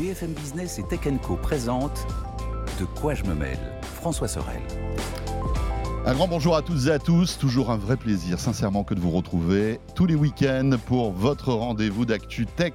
BFM Business et Tech Co présente De quoi je me mêle François Sorel. Un grand bonjour à toutes et à tous. Toujours un vrai plaisir, sincèrement, que de vous retrouver tous les week-ends pour votre rendez-vous d'actu tech.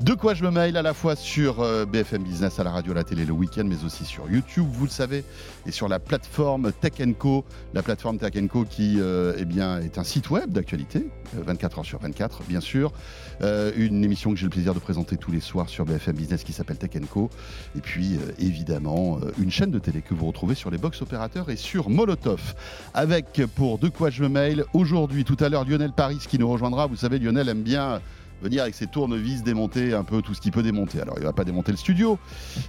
De quoi je me mail à la fois sur euh, BFM Business, à la radio, à la télé le week-end, mais aussi sur YouTube, vous le savez, et sur la plateforme Tech Co, la plateforme Tech Co qui euh, eh bien, est un site web d'actualité, 24 euh, heures sur 24, bien sûr. une émission que j'ai le plaisir de présenter tous les soirs sur BFM Business qui s'appelle Tech Co. Et puis, évidemment, une chaîne de télé que vous retrouvez sur les box opérateurs et sur Molotov avec pour De quoi je me mail aujourd'hui, tout à l'heure, Lionel Paris qui nous rejoindra. Vous savez, Lionel aime bien venir avec ses tournevis démonter un peu tout ce qu'il peut démonter. Alors il va pas démonter le studio,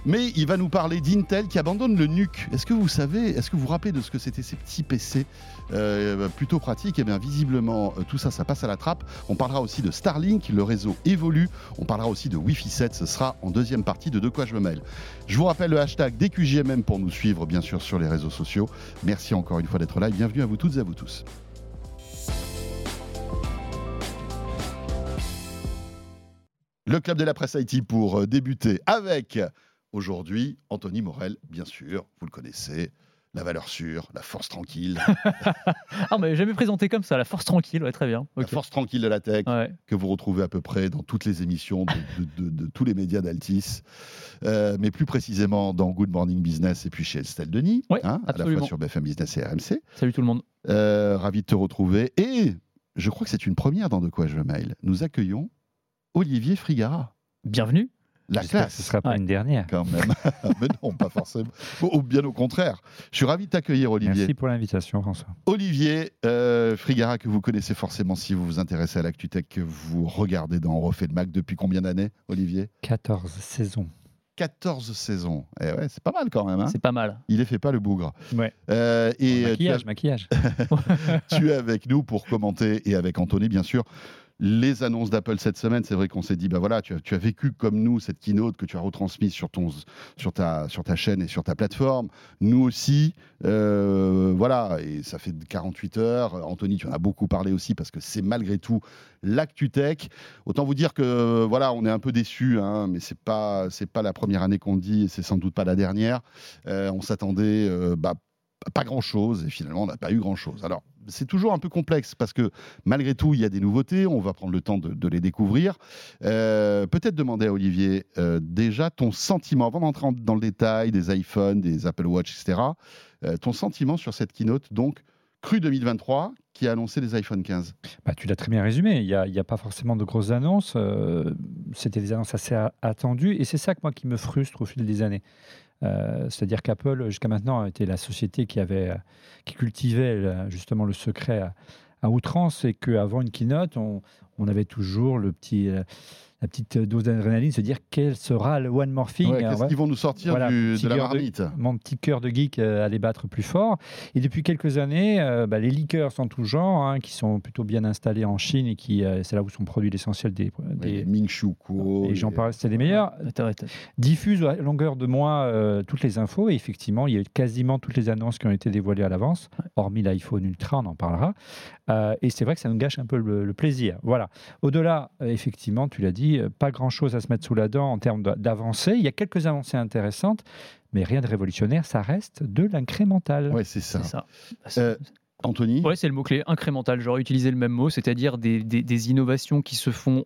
mais il va nous parler d'Intel qui abandonne le NUC. Est-ce que vous savez, est-ce que vous vous rappelez de ce que c'était ces petits PC euh, plutôt pratiques? Eh bien visiblement euh, tout ça, ça passe à la trappe. On parlera aussi de Starlink, le réseau évolue. On parlera aussi de Wi-Fi 7. Ce sera en deuxième partie de De quoi je me mail. Je vous rappelle le hashtag DQJMM pour nous suivre bien sûr sur les réseaux sociaux. Merci encore une fois d'être là et bienvenue à vous toutes et à vous tous. Le club de la presse Haïti pour euh, débuter avec aujourd'hui Anthony Morel, bien sûr, vous le connaissez. La valeur sûre, la force tranquille. ah, mais jamais présenté comme ça, la force tranquille, ouais, très bien. La force tranquille de la tech, que vous retrouvez à peu près dans toutes les émissions de, tous les médias d'Altis, euh, mais plus précisément dans Good Morning Business et puis chez Estelle Denis, hein, à la fois sur BFM Business et RMC. Salut tout le monde. Euh, ravi de te retrouver. Et je crois que c'est une première dans De quoi je mail. Nous accueillons Olivier Frigara. Bienvenue. La classe. Ce sera pas une dernière. Quand même. Mais non, pas forcément. Ou bien au contraire. Je suis ravi de t'accueillir, Olivier. Merci pour l'invitation, François. Olivier euh, Frigara, que vous connaissez forcément si vous vous intéressez à l'ActuTech, que vous regardez dans Refait le Mac depuis combien d'années, Olivier? 14 saisons. 14 saisons. Eh ouais, c'est pas mal quand même. Hein c'est pas mal. Il est fait pas le bougre. Ouais. Euh, et maquillage, maquillage. tu es avec nous pour commenter et avec Anthony, bien sûr, les annonces d'Apple cette semaine, c'est vrai qu'on s'est dit, bah voilà, tu as, vécu comme nous cette keynote que tu as retransmise sur, ton, sur, ta, sur ta chaîne et sur ta plateforme. Nous aussi, euh, voilà, et ça fait 48 heures. Anthony, tu en as beaucoup parlé aussi parce que c'est malgré tout l'actu tech. Autant vous dire que voilà, on est un peu déçus, hein, mais c'est pas pas la première année qu'on dit et c'est sans doute pas la dernière. Euh, on s'attendait, euh, bah, pas grand chose et finalement on n'a pas eu grand chose. Alors c'est toujours un peu complexe parce que malgré tout, il y a des nouveautés. On va prendre le temps de, les découvrir. Euh, peut-être demander à Olivier euh, déjà ton sentiment, avant d'entrer dans le détail des iPhones, des Apple Watch, etc., euh, ton sentiment sur cette keynote, donc cru 2023, qui a annoncé les iPhone 15 bah, Tu l'as très bien résumé. Il n'y a, a, pas forcément de grosses annonces. C'était des annonces assez attendues. Et c'est ça que moi qui me frustre au fil des années. Euh, c'est-à-dire qu'Apple, jusqu'à maintenant, été la société qui, qui cultivait justement le secret à, outrance et qu'avant une keynote, on, avait toujours le petit, euh, la petite dose d'adrénaline, se dire quel sera le one more thing. Qu'est-ce qu'ils vont nous sortir de la marmite Mon petit cœur de geek euh, allait battre plus fort. Et depuis quelques années, euh, bah, les leakers sont tout genre, hein, qui sont plutôt bien installés en Chine et qui, euh, c'est là où sont produits l'essentiel des, des Ming Kuo. Et j'en parle, c'est les meilleurs. Diffusent à longueur de mois toutes les infos. Et effectivement, il y a quasiment toutes les annonces qui ont été dévoilées à l'avance, hormis l'iPhone Ultra, on en parlera. et c'est vrai que ça nous gâche un peu le, le plaisir. Voilà. Au-delà, effectivement, tu l'as dit, euh, pas grand-chose à se mettre sous la dent en termes d'avancées. Il y a quelques avancées intéressantes, mais rien de révolutionnaire. Ça reste de l'incrémental. Oui, c'est ça. Euh, Anthony Oui, c'est le mot-clé, incrémental. J'aurais utilisé le même mot, c'est-à-dire des, des, innovations qui se font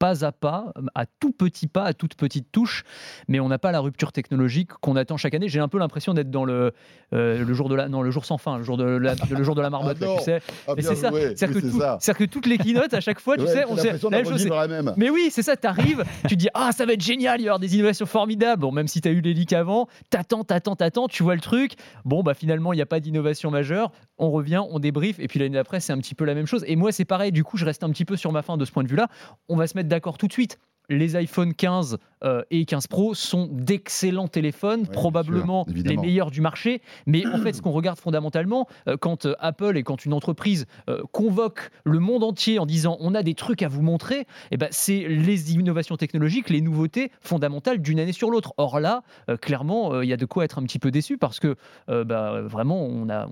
pas à pas, à tout petit pas, à toute petite touche, mais on n'a pas la rupture technologique qu'on attend chaque année. J'ai un peu l'impression d'être dans le, euh, le jour de la, non, le jour sans fin, le jour de la, le jour de la marmotte, ah tu sais. Ah, c'est ça. C'est-à-dire que, que, toutes les keynotes, à chaque fois, tu sais, on sait la même. Mais oui, c'est ça, tu arrives, tu dis, ah, ça va être génial, il y aura des innovations formidables. Bon, même si tu as eu les leaks avant, t'attends, t'attends, t'attends, tu vois le truc. Bon, bah finalement, il n'y a pas d'innovation majeure. On revient, on débrief, et puis l'année d'après, c'est un petit peu la même chose. Et moi, c'est pareil, du coup, je reste un petit peu sur ma fin de ce point de vue-là. On va se mettre d'accord tout de suite les iPhone 15 euh, et 15 Pro sont d'excellents téléphones, probablement les meilleurs du marché. Mais en fait, ce qu'on regarde fondamentalement, euh, quand euh, Apple et quand une entreprise convoque le monde entier en disant on a des trucs à vous montrer, eh ben, c'est les innovations technologiques, les nouveautés fondamentales d'une année sur l'autre. Or là, clairement, il y a de quoi être un petit peu déçu parce que bah, vraiment, on, a,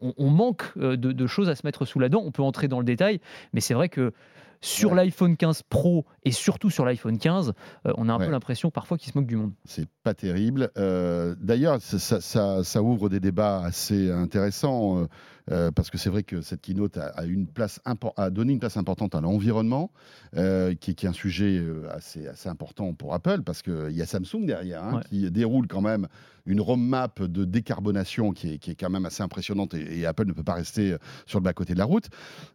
on, manque de, de choses à se mettre sous la dent. On peut entrer dans le détail, mais c'est vrai que sur Ouais. l'iPhone 15 Pro et surtout sur l'iPhone 15, euh, on a un Ouais. peu l'impression parfois qu'ils se moquent du monde. C'est pas terrible. Euh, D'ailleurs, ça, ça- ça- ça ouvre des débats assez intéressants euh, parce que c'est vrai que cette keynote a, a une place impor- a donné une place importante à l'environnement, euh, qui, est- qui est un sujet euh, assez, assez important pour Apple parce qu'il y a Samsung derrière hein, Ouais. qui déroule quand même une roadmap de décarbonation qui est, qui est quand même assez impressionnante et, et Apple ne peut pas rester sur le bas-côté de la route.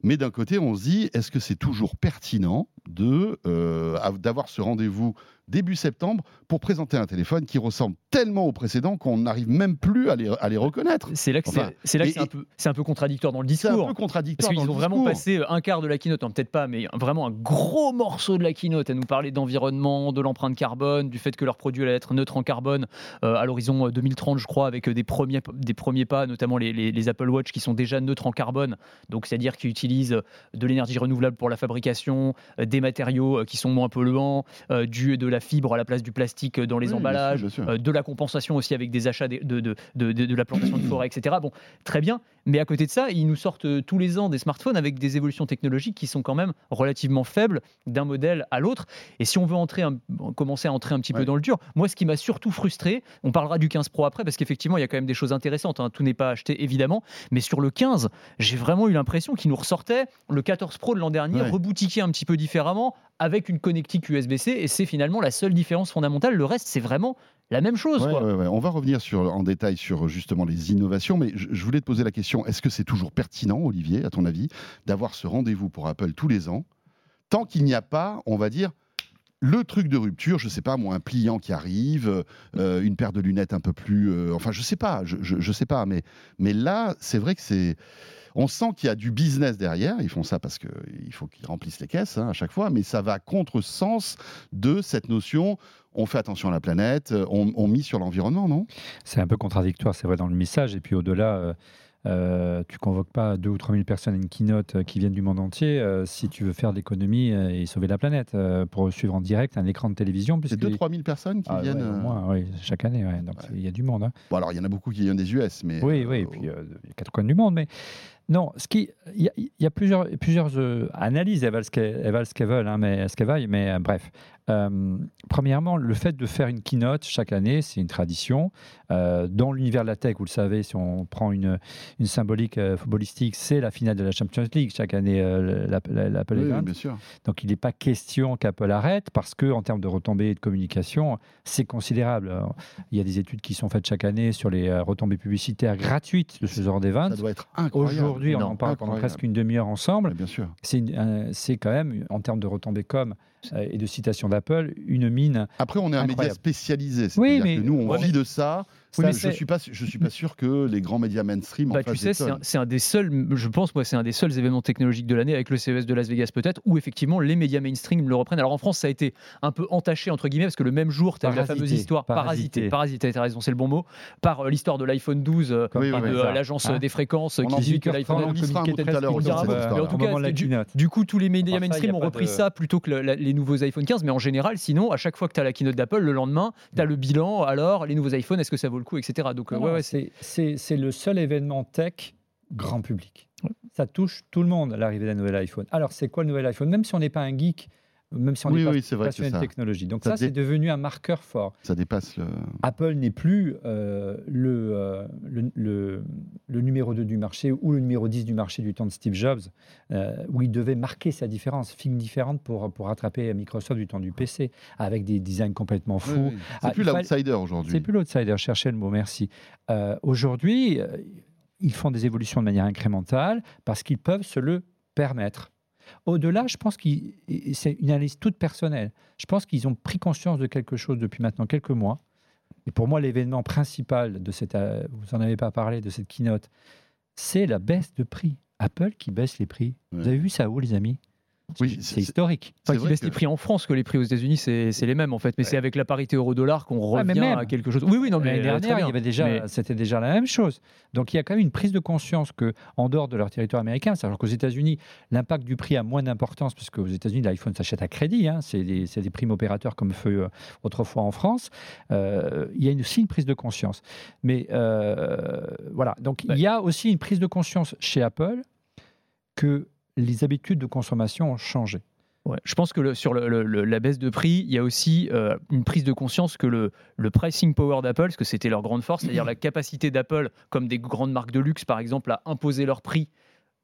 Mais d'un côté, on se dit, est-ce que c'est toujours pertinent de, euh, av- d'avoir ce rendez-vous début septembre pour présenter un téléphone qui ressemble tellement au précédent qu'on n'arrive même plus à les, à les reconnaître. C'est là que c'est- Enfin, un, peu- c'est un peu contradictoire dans le C'est un discours. peu contradictoire. Parce qu'ils ont vraiment discours. passé un quart de la keynote, non, peut-être pas, mais vraiment un gros morceau de la keynote à nous parler d'environnement, de l'empreinte carbone, du fait que leur produit allait être neutre en carbone euh, à l'horizon 2030, je crois, avec euh, des premiers, des premiers pas, notamment les, les- les Apple Watch qui sont déjà neutres en carbone, donc c'est-à-dire qu'ils utilisent de l'énergie renouvelable pour la fabrication, euh, des matériaux euh, qui sont moins polluants, euh, du, de la fibre à la place du plastique dans les Oui, bien sûr, emballages, bien sûr. euh, de la compensation aussi avec des achats de, de, de, de- de la plantation de forêt, etc. Bon, très bien. Mais à côté de ça, ils nous sortent euh, tous les ans des smartphones avec des évolutions technologiques qui sont quand même relativement faibles d'un modèle à l'autre. Et si on veut entrer un- commencer à entrer un petit Ouais. peu dans le dur, moi, ce qui m'a surtout frustré, on parlera du 15 Pro après, parce qu'effectivement, il y a quand même des choses intéressantes. hein. Tout n'est pas acheté, évidemment. Mais sur le 15, j'ai vraiment eu l'impression qu'ils nous ressortaient le 14 Pro de l'an dernier, Ouais. reboutiqué un petit peu différemment, avec une connectique USB-C. Et c'est finalement la seule différence fondamentale. Le reste, c'est vraiment la même chose. Ouais, quoi. ouais, ouais. On va revenir sur, en détail sur justement les innovations, mais je, je voulais te poser la question est-ce que c'est toujours pertinent, Olivier, à ton avis, d'avoir ce rendez-vous pour Apple tous les ans, tant qu'il n'y a pas, on va dire, le truc de rupture, je sais pas, moi, un pliant qui arrive, euh, une paire de lunettes un peu plus, euh, enfin, je sais pas, je, je, je sais pas, mais, mais là, c'est vrai que c'est, on sent qu'il y a du business derrière. Ils font ça parce qu'il faut qu'ils remplissent les caisses hein, à chaque fois, mais ça va contre sens de cette notion. On fait attention à la planète, on, on mise sur l'environnement, non? C'est un peu contradictoire, c'est vrai, dans le message. Et puis au-delà, euh, euh, tu convoques pas 2 ou 3 000 personnes à une keynote euh, qui viennent du monde entier euh, si tu veux faire de l'économie euh, et sauver la planète euh, pour suivre en direct un écran de télévision. C'est puisque 2-3 000 personnes qui Ah, viennent. ouais, au moins, oui, chaque année. ouais. Donc Ouais. il y a du monde. hein. Bon, alors il y en a beaucoup qui viennent des US, mais. Oui, oui, et puis il y a quatre coins du monde. Mais non, ce qui, il y, a- il y a plusieurs, plusieurs euh, analyses, elles valent ce qu'elles veulent, hein, mais ce qu'elles. Mais euh, bref, Euh, premièrement, le fait de faire une keynote chaque année, c'est une tradition. Euh, dans l'univers de la tech, vous le savez, si on prend une, une symbolique euh, footballistique, c'est la finale de la Champions League chaque année, l'Apple oui, bien sûr. Donc il n'est pas question qu'Apple arrête parce que en termes de retombées et de communication, c'est considérable. Alors, Il y a des études qui sont faites chaque année sur les retombées publicitaires gratuites de ce genre d'événement. Ça doit être incroyable. Aujourd'hui, on Non, en parle pendant presque une demi-heure ensemble. Bien sûr. C'est quand même, en termes de retombées com euh, et de citation d'Apple, une mine. Après, on est un média spécialisé. Oui, mais- que nous, on Ouais, vit de ça. Oui, mais je c'est- suis pas, je suis pas sûr que les grands médias mainstream en Bah, tu fassent sais, c'est un, un des seuls, je pense, moi, c'est un des seuls événements technologiques de l'année avec le CES de Las Vegas peut-être, où effectivement les médias mainstream le reprennent. Alors en France, ça a été un peu entaché entre guillemets parce que le même jour, tu as eu la Parasité, fameuse histoire parasité. parasité, parasité, t'as raison, c'est le bon mot, par euh, l'histoire de l'iPhone 12 euh, Oui, oui, de euh, l'agence Hein des fréquences On qui en dit que l'iPhone on en tout en cas, du, coup, tous les médias mainstream ont repris ça plutôt que les nouveaux iPhone 15, mais en général, sinon, à chaque fois que tu as la keynote d'Apple, le lendemain, tu as le bilan, alors les nouveaux iPhones, est-ce que ça vaut le coup, etc. Donc, euh, Non, ouais, ouais, c'est c'est- c'est le seul événement tech grand public. Ouais. Ça touche tout le monde, l'arrivée d'un nouvel iPhone. Alors, c'est quoi le nouvel iPhone? Même si on n'est pas un geek, même si on Oui, pas oui, vrai que passionné de technologie. Donc ça ça, c'est devenu un marqueur fort. Ça dépasse le. Apple n'est plus euh, le, euh, le, le- le numéro 2 du marché ou le numéro 10 du marché du temps de Steve Jobs, euh, où il devait marquer sa différence, figue différente pour, pour rattraper Microsoft du temps du PC, avec des designs complètement fous. Oui. C'est Ah, plus l'outsider aujourd'hui. C'est plus l'outsider, cherchez le mot, merci. Aujourd'hui, ils font des évolutions de manière incrémentale parce qu'ils peuvent se le permettre. Au-delà, je pense que c'est une analyse toute personnelle. Je pense qu'ils ont pris conscience de quelque chose depuis maintenant quelques mois. Et pour moi, l'événement principal de cette, euh, vous en avez pas parlé, de cette keynote, c'est la baisse de prix. Apple qui baisse les prix. Ouais. Vous avez vu ça où, les amis? Oui, C'est historique. Vrai baissent que- les prix en France, que les prix aux États-Unis, c'est les mêmes en fait. Mais c'est avec la parité euro-dollar qu'on mais revient même. à quelque chose. Oui, oui, non, mais L'année euh, dernière, il y avait déjà, Mais- c'était déjà la même chose. Donc il y a quand même une prise de conscience que, en dehors de leur territoire américain, alors qu'aux États-Unis, l'impact du prix a moins d'importance parce qu'aux États-Unis, l'iPhone s'achète à crédit. hein, c'est des, primes opérateurs comme feu euh, autrefois en France. Euh, il y a une, aussi une prise de conscience. Mais euh, voilà. Donc Ouais. il y a aussi une prise de conscience chez Apple que les habitudes de consommation ont changé. Ouais, je pense que le- sur le- le- le- la baisse de prix, il y a aussi euh, une prise de conscience que le, le pricing power d'Apple, parce que c'était leur grande force, c'est-à-dire la capacité d'Apple, comme des grandes marques de luxe par exemple, à imposer leur prix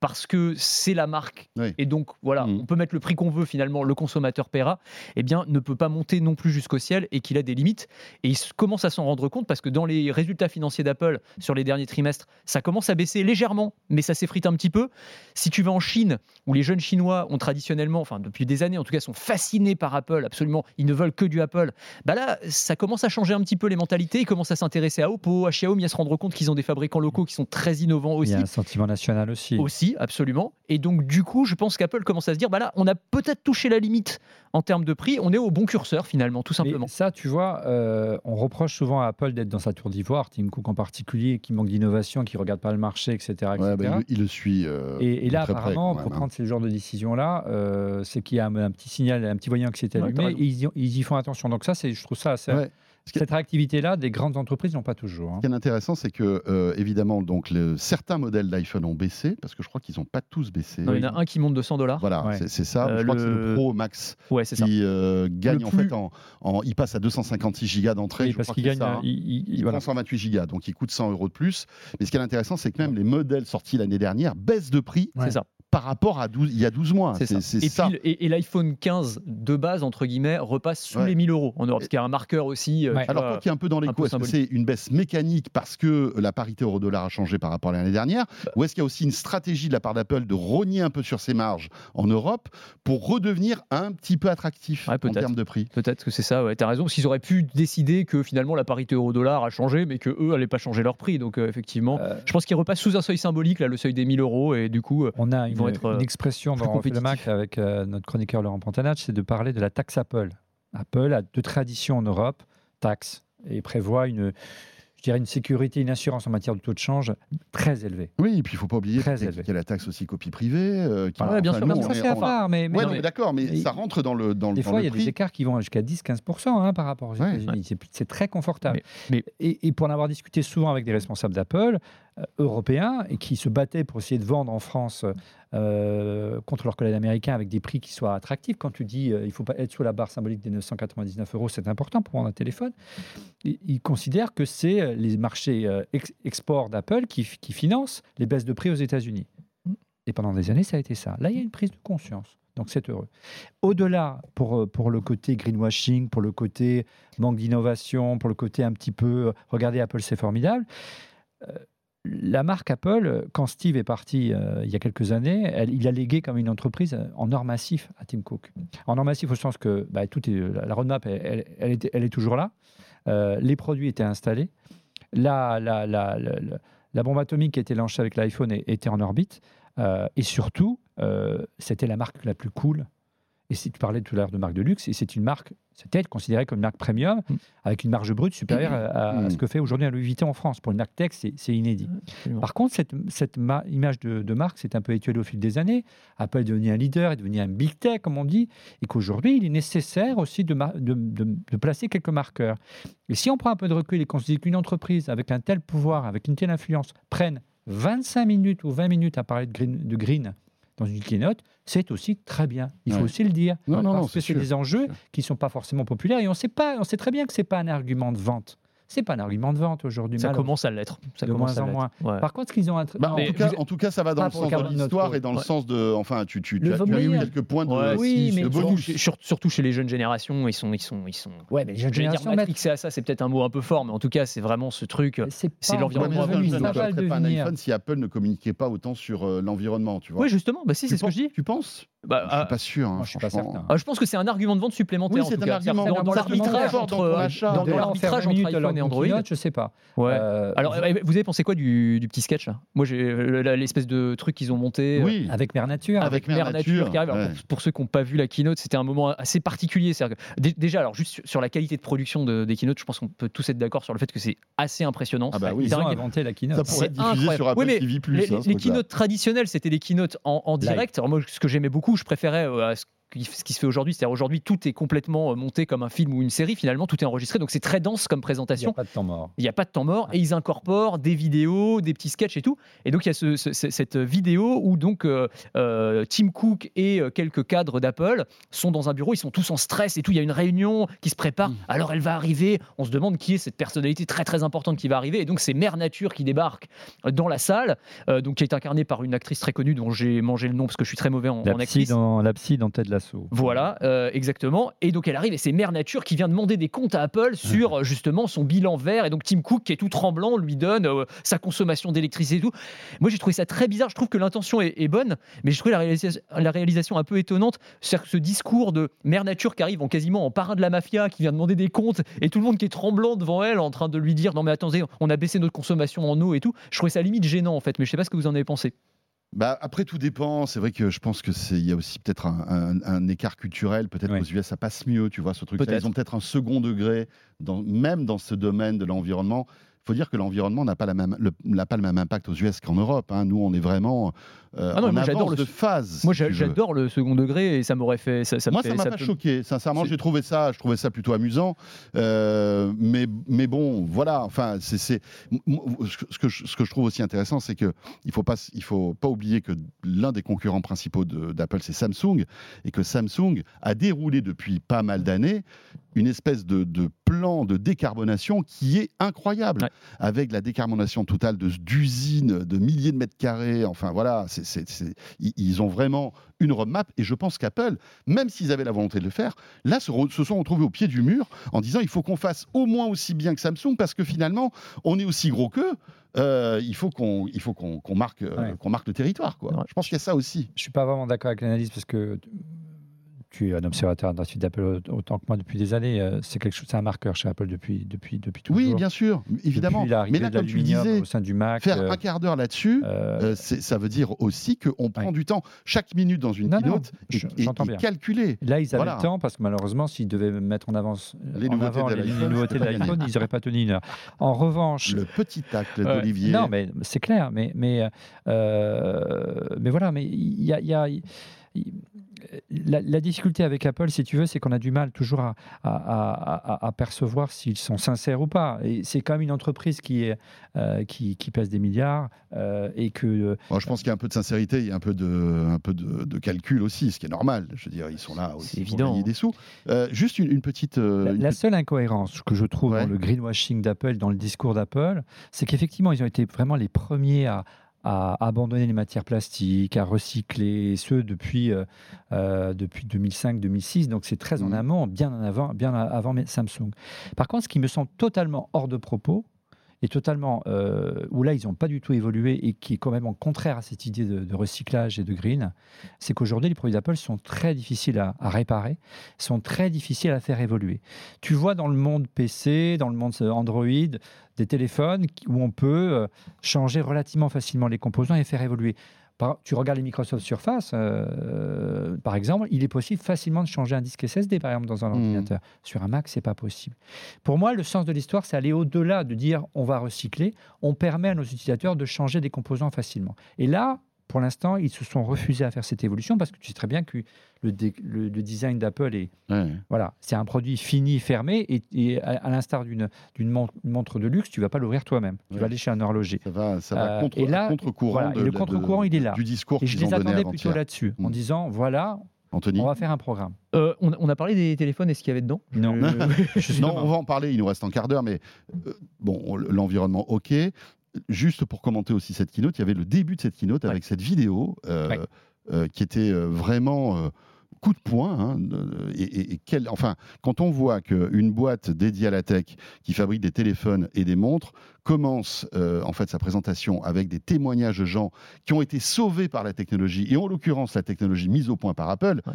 parce que c'est la marque Oui. et donc voilà, Mhm. on peut mettre le prix qu'on veut finalement, le consommateur paiera, eh bien ne peut pas monter non plus jusqu'au ciel et qu'il a des limites. Et il commence à s'en rendre compte parce que dans les résultats financiers d'Apple sur les derniers trimestres, ça commence à baisser légèrement, mais ça s'effrite un petit peu. Si tu vas en Chine, où les jeunes Chinois ont traditionnellement, enfin depuis des années en tout cas, sont fascinés par Apple, absolument, ils ne veulent que du Apple, bah là, ça commence à changer un petit peu les mentalités, ils commencent à s'intéresser à Oppo, à Xiaomi, à se rendre compte qu'ils ont des fabricants locaux qui sont très innovants Il aussi y a un sentiment national aussi. aussi, absolument. Et donc, du coup, je pense qu'Apple commence à se dire, bah là, on a peut-être touché la limite en termes de prix. On est au bon curseur, finalement, tout simplement. Mais ça, tu vois, euh, on reproche souvent à Apple d'être dans sa tour d'ivoire, Tim Cook en particulier, qui manque d'innovation, qui regarde pas le marché, etc. etc. Ouais, bah, il, le- il le suit. euh, Et, et là, très apparemment, pour hein. prendre ce genre de décision-là, euh, c'est qu'il y a un, un petit signal, un petit voyant qui s'est allumé, et ils y, ils y font attention. Donc ça, c'est, je trouve ça assez... Ouais. Cette réactivité-là, des grandes entreprises n'ont pas toujours. hein. Ce qui est intéressant, c'est que, euh, évidemment, donc, le- certains modèles d'iPhone ont baissé, parce que je crois qu'ils n'ont pas tous baissé. Non, il y en a un qui monte de 100 dollars. Voilà, Ouais. c'est- ça. Euh, je crois que c'est le- Pro Max Ouais, c'est ça. qui euh, gagne en fait en, en- il passe à 256 gigas d'entrée. Oui, je parce crois qu'il que c'est gagne... ça, hein. il- il- Il voilà. prend 128 gigas, donc il coûte 100 euros de plus. Mais ce qui est intéressant, c'est que même les modèles sortis l'année dernière baissent de prix Ouais. C'est ça. Par rapport à 12, il y a 12 mois. C'est ça. C'est Et, ça. puis, et, et l'iPhone 15 de base, entre guillemets, repasse sous Ouais. les 1000 euros en Europe, ce qui est un marqueur aussi. euh, Ouais. tu Alors, vois. qui es un peu dans les un coups, peu est-ce que c'est une baisse mécanique parce que la parité euro-dollar a changé par rapport à l'année dernière Bah. Ou est-ce qu'il y a aussi une stratégie de la part d'Apple de rogner un peu sur ses marges en Europe pour redevenir un petit peu attractif Ouais, en termes de prix? Peut-être que c'est ça, ouais, t'as raison. Parce qu'ils auraient pu décider que finalement la parité euro-dollar a changé, mais que eux n'allaient pas changer leur prix. Donc, euh, effectivement, Euh, je pense qu'ils repassent sous un seuil symbolique, là, le seuil des 1000 euros. Et du coup, On a une, vont être, euh, une expression plus dans le. Mac avec euh, notre chroniqueur Laurent Pantanach, c'est de parler de la taxe Apple. Apple a de tradition en Europe, taxe, et prévoit une, je dirais une sécurité, une assurance en matière de taux de change très élevée. Oui, et puis il faut pas oublier qu'il y a- la taxe aussi copie privée. euh, qui- bien sûr, nous, bien sûr, ça, c'est à part, mais, mais Ouais, non, non, mais mais d'accord, mais mais- ça rentre dans le dans le des fois, il y a prix. des écarts qui vont jusqu'à 10-15% hein, par rapport aux Ouais. États-Unis. C'est- C'est très confortable. Mais- Et, et pour en avoir discuté souvent avec des responsables d'Apple euh, européens et qui se battaient pour essayer de vendre en France euh, contre leurs collègues américains avec des prix qui soient attractifs, quand tu dis euh, il faut pas être sous la barre symbolique des 999 euros, c'est important pour vendre un téléphone. Ils, considèrent que c'est euh, les marchés euh, ex- export d'Apple qui, qui financent les baisses de prix aux États-Unis. Et pendant des années, ça a été ça. Là, il y a une prise de conscience. Donc c'est heureux. Au-delà, pour, pour le côté greenwashing, pour le côté manque d'innovation, pour le côté un petit peu, regardez Apple, c'est formidable. La marque Apple, quand Steve est parti euh, il y a quelques années, il a légué comme une entreprise euh, en or massif à Tim Cook. En or massif au sens que bah, tout est, la roadmap, elle, était- est toujours là. Euh, les produits étaient installés. La, bombe atomique qui a été lancée avec l'iPhone était en orbite. Et surtout, c'était la marque la plus cool. Et si tu parlais tout à l'heure de marque de luxe, et c'est une marque, c'était considéré comme une marque premium, Mm. avec une marge brute supérieure à, à- à Mm. ce que fait aujourd'hui un Louis Vuitton en France. Pour une marque tech, c'est inédit. absolument. Par contre, cette, cette ma- image de, de marque s'est un peu étiolée au fil des années. Apple est devenu un leader, est devenu un big tech, comme on dit, et qu'aujourd'hui, il est nécessaire aussi de, mar- de- de- de placer quelques marqueurs. Et si on prend un peu de recul et qu'on se dit qu'une entreprise avec un tel pouvoir, avec une telle influence, prenne 25 minutes ou 20 minutes à parler de green, de green dans une keynote, c'est aussi très bien. Il faut aussi le dire. Non, non, parce non, que c'est des enjeux qui ne sont pas forcément populaires. Et on sait, pas, on sait très bien que ce n'est pas un argument de vente. C'est pas un argument de vente aujourd'hui. ça commence à l'être. Ça De commence moins à en. Ouais. Par contre, ce qu'ils ont Bah, non, en, tout cas, vous- en tout cas, ça va dans Pas le sens de l'histoire et dans le sens de. Enfin, tu, tu, tu Le as, tu as eu quelques points de, Ouais, oui, mais de surtout, bonus. chez- sur- surtout chez les jeunes générations, ils sont, ils sont, ils sont. Ouais, mais les jeunes Je vais dire générations matrixés à ça, c'est peut-être un mot un peu fort, mais en tout cas, c'est vraiment ce truc. c'est l'environnement ça va n'achèterait pas un iPhone si Apple ne communiquait pas autant sur euh, l'environnement, tu vois. Oui, justement, bah c'est ce que je dis. Tu penses Bah, Je ah, suis pas sûr. hein, Moi, je suis pas certain. ah, je pense que c'est un argument de vente supplémentaire. Oui, c'est un cas. argument. Dans, dans C'est un argument l'arbitrage entre, achat. dans, dans l'arbitrage 20 entre iPhone et Android. keynote, je sais pas. Ouais. Euh, Alors, eh, vous avez pensé quoi du, du petit sketch là? Moi, j'ai euh, l'espèce de truc qu'ils ont monté. euh, avec Mère Nature. Avec Mère Nature, qui arrive. Alors, ouais. pour, pour ceux qui n'ont pas vu la keynote, c'était un moment assez particulier. C'est-à-dire que, dé- déjà, alors juste sur, sur la qualité de production de- des keynotes, je pense qu'on peut tous être d'accord sur le fait que c'est assez impressionnant. Ah bah C'est oui. Ils ont inventé la Ça keynote. pourrait être C'est diffusé sur Apple TV+. Les, hein, keynotes traditionnelles, c'était les keynotes en, direct. Alors moi, ce que j'aimais beaucoup, je préférais euh, ce qui se fait aujourd'hui. C'est-à-dire aujourd'hui, tout est complètement euh, monté comme un film ou une série. Finalement, tout est enregistré, donc c'est très dense comme Il n'y présentation. a pas de temps mort. Il n'y a pas de temps mort et ils incorporent des vidéos, des petits sketchs et tout. Et donc il y a ce- ce- ce- cette vidéo où donc euh, euh, Tim Cook et quelques cadres d'Apple sont dans un bureau, ils sont tous en stress et tout. Il y a une réunion qui se prépare. Mm. Alors elle va arriver. On se demande qui est cette personnalité très très importante qui va arriver. Et donc c'est Mère Nature qui débarque dans la salle, euh, donc qui est incarnée par une actrice très connue dont j'ai mangé le nom parce que je suis très mauvais en, La en actrice. dans, la psy dans Ted Voilà, euh, exactement. Et donc elle arrive et c'est Mère Nature qui vient demander des comptes à Apple sur euh, justement son bilan vert. Et donc Tim Cook, qui est tout tremblant, lui donne euh, sa consommation d'électricité et tout. Moi j'ai trouvé ça très bizarre. Je trouve que l'intention est, est bonne, mais la réalisation, la réalisation un peu étonnante. C'est-à-dire que ce discours de Mère Nature qui arrive en quasiment en parrain de la mafia, qui vient demander des comptes, et tout le monde qui est tremblant devant elle en train de lui dire Non mais attendez, on a baissé notre consommation en eau et tout. Je trouvais ça limite gênant en fait, mais je sais pas ce que vous en avez pensé. Bah, après, tout dépend. C'est vrai que je pense que c'est il y a aussi peut-être un, un- un écart culturel. Peut-être Ouais. qu'aux US, ça passe mieux, tu vois, ce. Peut-être. Ils ont peut-être un second degré, dans, même dans ce domaine de l'environnement. Il faut dire que l'environnement n'a pas, la même- le- n'a pas le même impact aux US qu'en Europe. hein. Nous, on est vraiment euh, Ah non, en moi, avance le- de phase. Moi si j'adore le second degré et ça m'aurait fait. Ça, ça me Moi, fait- ça m'a pas peut- choqué. Sincèrement, j'ai trouvé ça, je trouvais ça plutôt amusant. Euh, mais, mais bon, voilà. Enfin, c'est, ce que je, ce que je trouve aussi intéressant, c'est que il faut pas, il faut pas oublier que l'un des concurrents principaux de- d'Apple, c'est Samsung, et que Samsung a déroulé depuis pas mal d'années une espèce de, de plan de décarbonation qui est incroyable, Ouais. avec la décarbonation totale d'usines, de milliers de mètres carrés. Enfin voilà, ils- ils ont vraiment une roadmap. Et je pense qu'Apple, même s'ils avaient la volonté de le faire, là se, sont retrouvés au pied du mur en disant il faut qu'on fasse au moins aussi bien que Samsung parce que finalement on est aussi gros qu'eux. Euh, il faut qu'on il faut qu'on qu'on marque euh, Ouais. qu'on marque le territoire quoi. Ouais. Je pense qu'il y a ça aussi. Je suis pas vraiment d'accord avec l'analyse parce que tu es un observateur international d'Apple autant que moi depuis des années. euh, C'est quelque chose, c'est un marqueur chez Apple depuis depuis depuis toujours. Oui, bien sûr, évidemment. Mais là de comme tu disais, au sein du Mac. faire euh, un quart d'heure là-dessus. euh, ça veut dire aussi qu'on prend Ouais. du temps. Chaque minute dans une Non, non, keynote est- je- est, j'entends est bien. calculée. Là, ils avaient Voilà. le temps parce que malheureusement, s'ils devaient mettre en avance Les en nouveautés avant de l'iPhone, ils n'auraient pas tenu une heure. En revanche, Le petit acte d'Olivier. non, mais c'est clair. Mais, mais, mais voilà, mais il y a. y la, la difficulté avec Apple, si tu veux, c'est qu'on a du mal toujours à, à- à- à- à percevoir s'ils sont sincères ou pas. Et c'est quand même une entreprise qui, est, euh, qui, qui pèse des milliards euh, et que euh, Bon, je pense qu'il y a un peu de sincérité, il y a un peu de, un peu de, de calcul aussi, ce qui est normal. Je veux dire, ils sont là aussi pour gagner des sous. Euh, juste une, une petite. euh, La, une la seule incohérence que je trouve Ouais. dans le greenwashing d'Apple, dans le discours d'Apple, c'est qu'effectivement, ils ont été vraiment les premiers à, à abandonner les matières plastiques, à recycler, et ce depuis, euh, euh, depuis 2005-2006. Donc c'est très en Mhm. amont, bien en avant, bien avant Samsung. Par contre, ce qui me semble totalement hors de propos, et totalement euh, où là ils n'ont pas du tout évolué et qui est quand même en contraire à cette idée de, recyclage et de green, c'est qu'aujourd'hui les produits d'Apple sont très difficiles à, réparer, sont très difficiles à faire évoluer. Tu vois dans le monde PC, dans le monde euh, Android, des téléphones où on peut euh, changer relativement facilement les composants et faire évoluer. Par- tu regardes les Microsoft Surface, euh, par exemple, il est possible facilement de changer un disque SSD, par exemple, dans un Mhm. ordinateur. Sur un Mac, c'est pas possible. Pour moi, le sens de l'histoire, c'est aller au-delà de dire on va recycler. On permet à nos utilisateurs de changer des composants facilement. Et là, pour l'instant, ils se sont refusés à faire cette évolution parce que tu sais très bien que le, dé- le- le design d'Apple est Ouais. voilà, c'est un produit fini, fermé, et, et à, à l'instar d'une d'une mon- montre de luxe, tu vas pas l'ouvrir toi-même. Tu Ouais. vas aller chez un horloger. Ça va, ça va Euh, contre, et là, voilà, de- et le de- contre-courant, il est là. Du discours Et je les attendais plutôt là-dessus, en Mm. disant voilà, Anthony on va faire un programme. Euh, on, on a parlé des téléphones et ce qu'il y avait dedans? Non. Je- Non, on va en parler, il nous reste un quart d'heure, mais euh, bon, on- l'environnement, ok. Juste pour commenter aussi cette keynote, il y avait le début de cette keynote avec cette vidéo euh, Ouais. euh, qui était euh, vraiment euh, coup de poing. hein, et, et- et quel- enfin, quand on voit qu'une boîte dédiée à la tech qui fabrique des téléphones et des montres commence euh, en fait sa présentation avec des témoignages de gens qui ont été sauvés par la technologie et en l'occurrence la technologie mise au point par Apple. Ouais.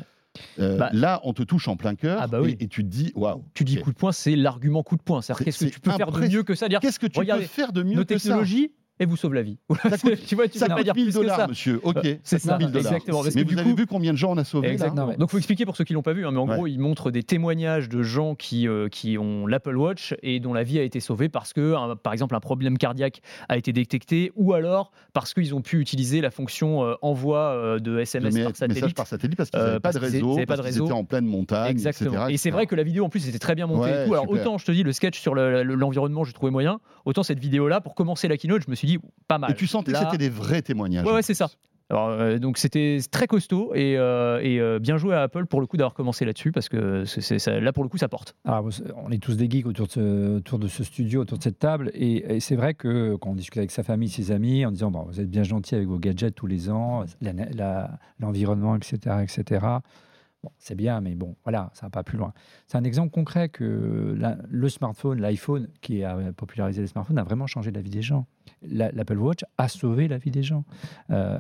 euh, Bah- là, on te touche en plein cœur Ah bah oui. et, et tu te dis waouh. Tu dis coup de poing, c'est l'argument coup de poing. Qu'est-ce que tu peux faire de mieux que ça? Qu'est-ce que tu Regardez, peux faire de mieux nos que ça? technologies, et vous sauve la vie. Ça coûte- tu vois, tu Ça coûte dire 1000 plus que dollars, ça. monsieur. Ok, Euh, c'est ça, 1000 dollars. exactement, parce Mais que vous du avez coup- vu combien de gens on a sauvés là Exactement. Mais- Donc, faut expliquer pour ceux qui l'ont pas vu. hein, mais en Ouais. gros, il montre des témoignages de gens qui, euh, qui ont l'Apple Watch et dont la vie a été sauvée parce que, un- par exemple, un problème cardiaque a été détecté ou alors parce qu'ils ont pu utiliser la fonction euh, envoi euh, de SMS par message satellite. par satellite parce qu'ils n'avaient pas de réseau, parce qu'ils étaient en pleine montagne, Exactement. etc., et c'est vrai que la vidéo en plus était très bien montée. Alors autant je te dis le sketch sur le- le- l'environnement, j'ai trouvé moyen. Autant cette vidéo là pour commencer la keynote, je me suis dit pas mal. Et tu sentais Là- que c'était des vrais témoignages. Ouais, ouais, c'est ça. Alors, euh, donc c'était très costaud et, euh, et, euh, bien joué à Apple pour le coup d'avoir commencé là-dessus parce que c'est- c'est- ça- là pour le coup ça porte. Alors, vous- on est tous des geeks autour de ce, autour de ce studio, autour de cette table. Et, et c'est vrai que quand on discute avec sa famille, ses amis, en disant bon, vous êtes bien gentil avec vos gadgets tous les ans, la- la- l'environnement, etc., etc. Bon, c'est bien, mais bon, voilà, ça va pas plus loin. C'est un exemple concret que la- le smartphone, l'iPhone, qui a popularisé les smartphones, a vraiment changé la vie des gens. La- L'Apple Watch a sauvé la vie des gens. Euh,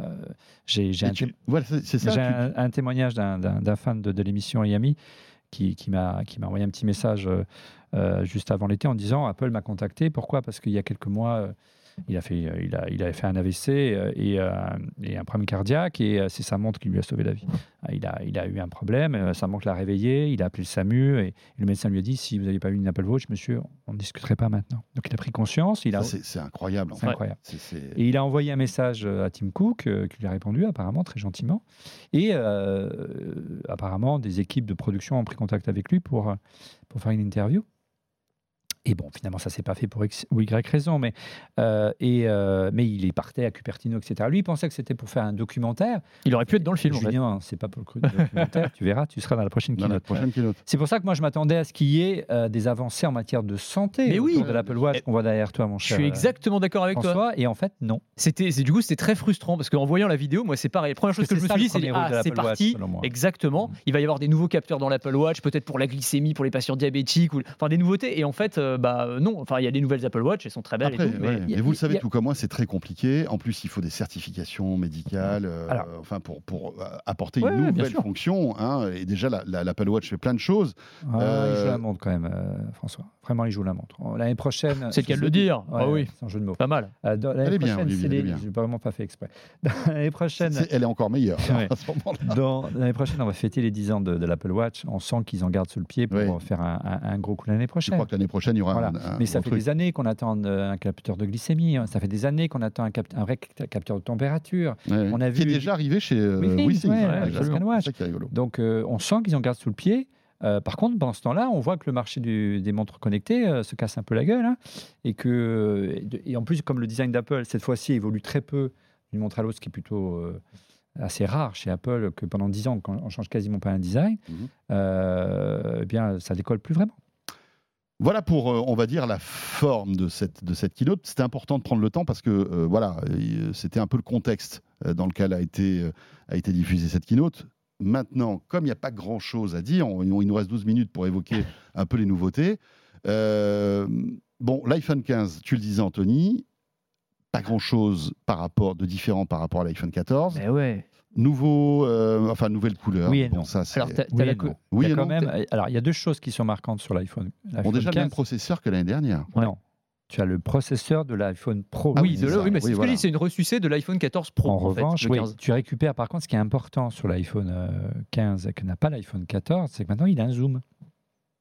J'ai un, tu- Voilà, témoignage d'un- fan de, de l'émission Yami qui, qui m'a qui m'a envoyé un petit message euh, euh, juste avant l'été en disant Apple m'a contacté. Pourquoi? Parce qu'il y a quelques mois, euh, il, a fait, euh, il, a, il avait fait un AVC euh, et, euh, et un problème cardiaque et c'est sa montre qui lui a sauvé la vie. Ah, Il a, il a eu un problème, sa montre l'a réveillé, il a appelé le SAMU et, le médecin lui a dit si vous n'avez pas eu une Apple Watch, monsieur, on ne discuterait pas maintenant. Donc il a pris conscience, il a, C'est incroyable. en fait. incroyable. Et il a envoyé un message à Tim Cook, euh, qui lui a répondu apparemment très gentiment. Et euh, apparemment, des équipes de production ont pris contact avec lui pour, pour faire une interview. Et bon, finalement, ça s'est pas fait pour X ou Y raison, mais, euh, et, euh, mais il est parti à Cupertino, etc. Lui, il pensait que c'était pour faire un documentaire. Il aurait pu être dans le film. en fait. Julien, c'est pas pour le documentaire, tu verras, tu seras dans la prochaine keynote. C'est pour ça que moi, je m'attendais à ce qu'il y ait euh, des avancées en matière de santé Mais oui. autour de l'Apple Watch Eh, qu'on voit derrière toi, mon Je cher suis euh, exactement d'accord avec toi. François. Et en fait, non. C'était, c'est- du coup, c'était très frustrant parce qu'en voyant la vidéo, moi, c'est pareil. La première chose que je me suis dit, c'est ah, de c'est l'Apple Watch, parti. selon moi. Exactement. Il va y avoir des nouveaux capteurs dans l'Apple Watch, peut-être pour la glycémie, pour les patients diabétiques, ou enfin des nouveautés. Et en fait, euh, bah euh, non. Enfin, il y a des nouvelles Apple Watch, elles sont très belles Après, et tout. Mais ouais, il y a- mais vous le savez a- tout comme moi, c'est très compliqué. En plus, il faut des certifications médicales, euh, Alors- enfin pour, pour euh, apporter Ouais, une nouvelle fonction. hein. et déjà, la- la- l'Apple Watch fait plein de choses. Ah, Il Euh, joue la montre quand même, euh, François. Vraiment, il joue la montre. Oh, L'année prochaine. c'est le cas de le dire. Ouais, ah oui, Sans jeu de mots. pas mal. Euh, dans- Elle L'année est bien, prochaine, Olivier, c'est elle est les- bien. J'ai vraiment pas fait exprès. L'année prochaine, C'est- Elle est encore meilleure Ouais. à ce moment-là. dans- l'année prochaine, on va fêter les 10 ans de, de l'Apple Watch. On sent qu'ils en gardent sous le pied pour faire un, gros coup l'année Je prochaine. crois que l'année prochaine, il y aura Voilà. un, un Mais ça fait truc. des années qu'on attend euh, un capteur de glycémie. hein. Ça fait des années qu'on attend un, cap- un vrai cap- capteur de température. Ouais. On a Qui est vu- déjà arrivé chez euh, Withings, ouais, est. Donc, euh, on sent qu'ils en gardent sous le pied. Euh, par contre, pendant ce temps-là, on voit que le marché du- des montres connectées euh, se casse un peu la gueule. hein, et, que, et en plus, comme le design d'Apple, cette fois-ci, évolue très peu d'une montre à l'autre, ce qui est plutôt euh, assez rare chez Apple, que pendant 10 ans, quand on change quasiment pas un design, Mhm. euh, eh bien, ça décolle plus vraiment. Voilà pour, euh, on va dire, la forme de cette, de cette keynote. C'était important de prendre le temps parce que, euh, voilà, euh, c'était un peu le contexte dans lequel a été, a été diffusée cette keynote. Maintenant, comme il n'y a pas grand-chose à dire, on- il nous reste 12 minutes pour évoquer un peu les nouveautés. Euh, bon, l'iPhone 15, tu le disais, Anthony, pas grand-chose par rapport, de différent par rapport à l'iPhone 14. Mais ouais. Nouveau, euh, enfin, nouvelle couleur. Oui et Bon, non. ça, c'est- Alors, t'as, t'as Oui la a quand non, même, alors, il y a deux choses qui sont marquantes sur l'iPhone. Bon, L'iPhone déjà le même 15, processeur que l'année dernière. Non. Tu as le processeur de l'iPhone Pro. Ah oui, oui, oui, mais c'est ce voilà. c'est une ressucée de l'iPhone 14 Pro. En, revanche, le oui, 15. tu récupères par contre ce qui est important sur l'iPhone euh, 15 et que n'a pas l'iPhone 14, c'est que maintenant il a un zoom.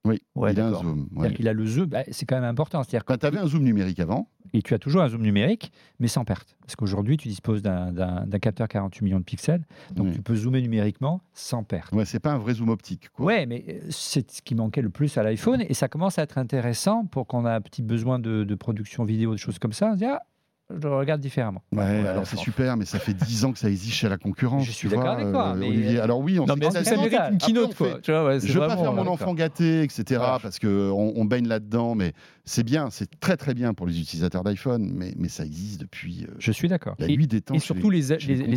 Oui, Ouais, il a un zoom. ouais. A le zoom, bah, c'est quand même important. C'est-à-dire Quand tu avais un zoom numérique avant, et tu as toujours un zoom numérique, mais sans perte. Parce qu'aujourd'hui, tu disposes d'un- capteur 48 millions de pixels, donc Oui. tu peux zoomer numériquement sans perte. ouais, c'est pas un vrai zoom optique. Quoi. Ouais, mais euh, c'est ce qui manquait le plus à l'iPhone et ça commence à être intéressant pour qu'on a un petit besoin de, de production vidéo, des choses comme ça. On se dit, ah, je le regarde différemment. Ouais, Ouais, alors c'est super, mais ça fait 10 ans que ça existe chez la concurrence. Je suis d'accord avec toi, euh, mais- Olivier. Alors oui, on Non, mais une keynote, quoi fait- Tu vois, ouais, Je veux pas faire mon euh, enfant gâté, etc. Parce qu'on on baigne là-dedans, mais c'est bien, c'est très très bien pour les utilisateurs d'iPhone, mais, mais ça existe depuis euh, Je suis d'accord. la Et- nuit des temps. Et surtout les,